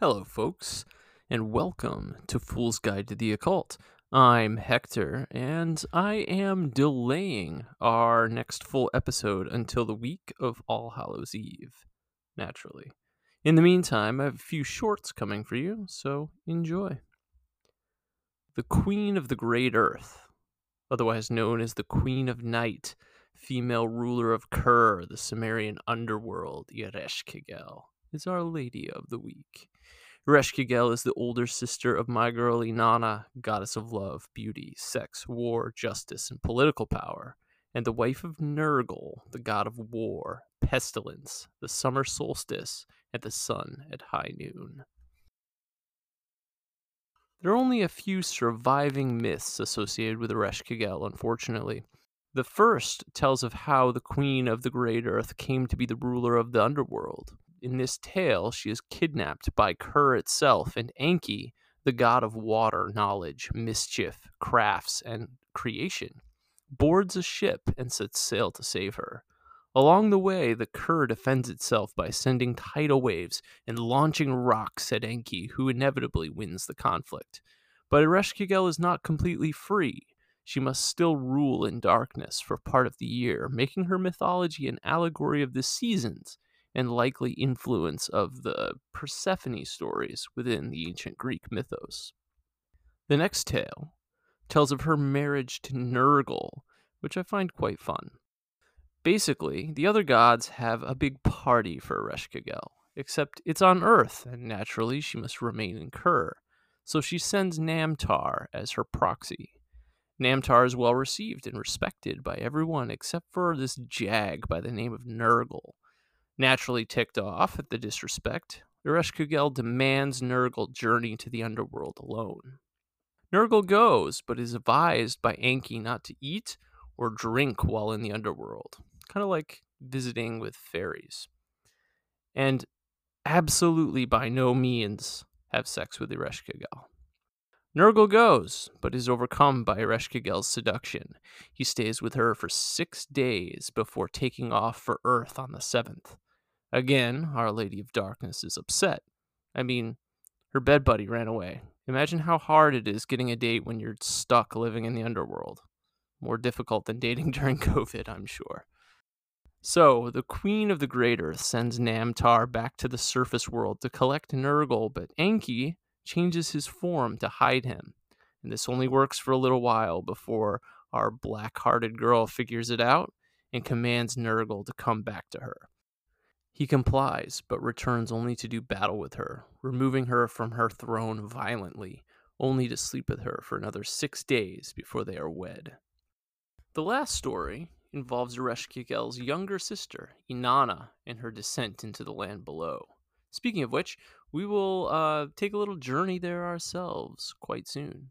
Hello, folks, and welcome to Fool's Guide to the Occult. I'm Hector, and I am delaying our next full episode until the week of All Hallows Eve, naturally. In the meantime, I have a few shorts coming for you, so enjoy. The Queen of the Great Earth, otherwise known as the Queen of Night, female ruler of Kur, the Sumerian underworld, Ereshkigal, is Our Lady of the Week. Ereshkigal is the older sister of my girl Inanna, goddess of love, beauty, sex, war, justice, and political power, and the wife of Nergal, the god of war, pestilence, the summer solstice, and the sun at high noon. There are only a few surviving myths associated with Ereshkigal, unfortunately. The first tells of how the queen of the great earth came to be the ruler of the underworld in this tale, she is kidnapped by Kur itself and Enki, the god of water, knowledge, mischief, crafts, and creation, boards a ship and sets sail to save her. Along the way, the Kur defends itself by sending tidal waves and launching rocks at Enki, who inevitably wins the conflict. But Ereshkigal is not completely free. She must still rule in darkness for part of the year, making her mythology an allegory of the seasons and likely influence of the Persephone stories within the ancient Greek mythos. The next tale tells of her marriage to Nergal, which I find quite fun. Basically, the other gods have a big party for Ereshkigal, except it's on Earth, and naturally she must remain in Kur, so she sends Namtar as her proxy. Namtar is well received and respected by everyone except for this jag by the name of Nergal, Naturally ticked off at the disrespect, Ereshkigal demands Nergal journey to the underworld alone. Nergal goes, but is advised by Enki not to eat or drink while in the underworld, kind of like visiting with fairies. And absolutely by no means have sex with Ereshkigal. Nergal goes, but is overcome by Ereshkigal's seduction. He stays with her for six days before taking off for Earth on the seventh. Again, Our Lady of Darkness is upset. I mean, her bed buddy ran away. Imagine how hard it is getting a date when you're stuck living in the underworld. More difficult than dating during COVID, I'm sure. So, the Queen of the Great Earth sends Namtar back to the surface world to collect Nergal, but Enki changes his form to hide him. And this only works for a little while before our black hearted girl figures it out and commands Nergal to come back to her. He complies, but returns only to do battle with her, removing her from her throne violently, only to sleep with her for another six days before they are wed. The last story involves Ereshkigal's younger sister, Inanna, and her descent into the land below. Speaking of which, we will uh, take a little journey there ourselves quite soon.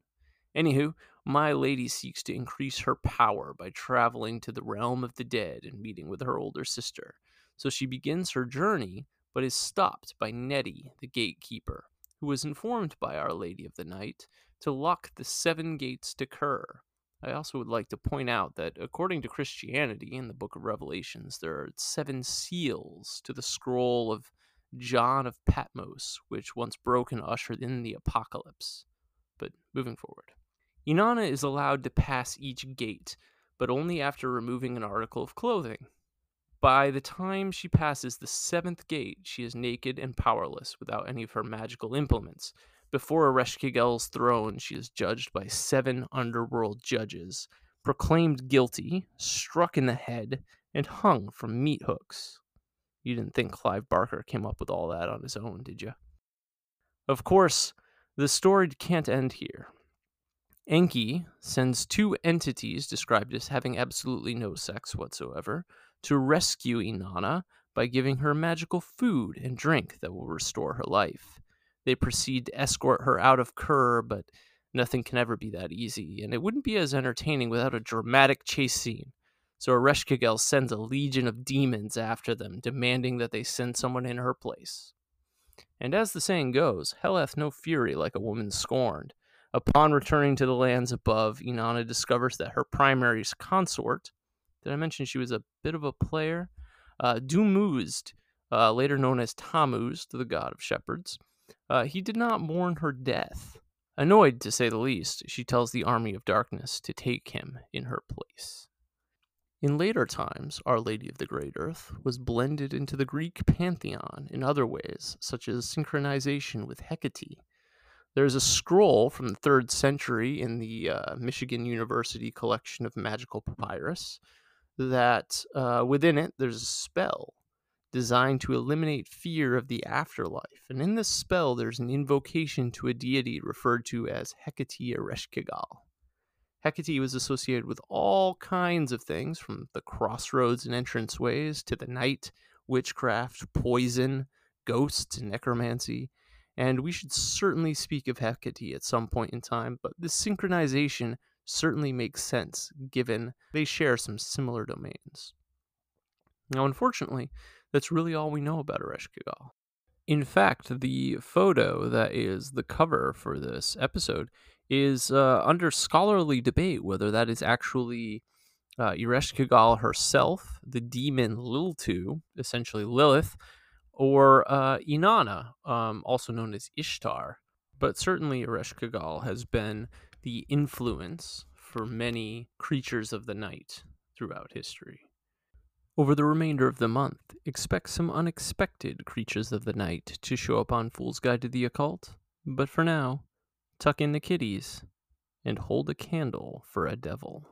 Anywho, my lady seeks to increase her power by traveling to the realm of the dead and meeting with her older sister. So she begins her journey, but is stopped by Neti, the gatekeeper, who was informed by Our Lady of the Night to lock the seven gates to Kur. I also would like to point out that according to Christianity in the book of Revelations, there are seven seals to the scroll of John of Patmos, which once broken ushered in the apocalypse. But moving forward. Inanna is allowed to pass each gate, but only after removing an article of clothing. By the time she passes the seventh gate, she is naked and powerless without any of her magical implements. Before Ereshkigal's throne, she is judged by seven underworld judges, proclaimed guilty, struck in the head, and hung from meat hooks. You didn't think Clive Barker came up with all that on his own, did you? Of course, the story can't end here. Enki sends two entities described as having absolutely no sex whatsoever to rescue Inanna by giving her magical food and drink that will restore her life. They proceed to escort her out of Kur, but nothing can ever be that easy, and it wouldn't be as entertaining without a dramatic chase scene. So Ereshkigal sends a legion of demons after them, demanding that they send someone in her place. And as the saying goes, hell hath no fury like a woman scorned. Upon returning to the lands above, Inanna discovers that her primary consort, did I mention she was a bit of a player? Uh, Dumuzid, uh, later known as Tammuz, the god of shepherds, uh, he did not mourn her death. Annoyed, to say the least, she tells the army of darkness to take him in her place. In later times, Our Lady of the Great Earth was blended into the Greek pantheon in other ways, such as synchronization with Hecate. There's a scroll from the third century in the uh, Michigan University collection of magical papyrus that uh, within it there's a spell designed to eliminate fear of the afterlife. And in this spell, there's an invocation to a deity referred to as Hecate Ereshkigal. Hecate was associated with all kinds of things, from the crossroads and entranceways to the night, witchcraft, poison, ghosts, and necromancy. And we should certainly speak of Hecate at some point in time, but this synchronization certainly makes sense given they share some similar domains. Now, unfortunately, that's really all we know about Ereshkigal. In fact, the photo that is the cover for this episode is uh, under scholarly debate whether that is actually uh, Ereshkigal herself, the demon Liltu, essentially Lilith, or uh, Inanna, um, also known as Ishtar. But certainly Ereshkigal has been the influence for many creatures of the night throughout history. Over the remainder of the month, expect some unexpected creatures of the night to show up on Fool's Guide to the Occult. But for now, tuck in the kitties and hold a candle for a devil.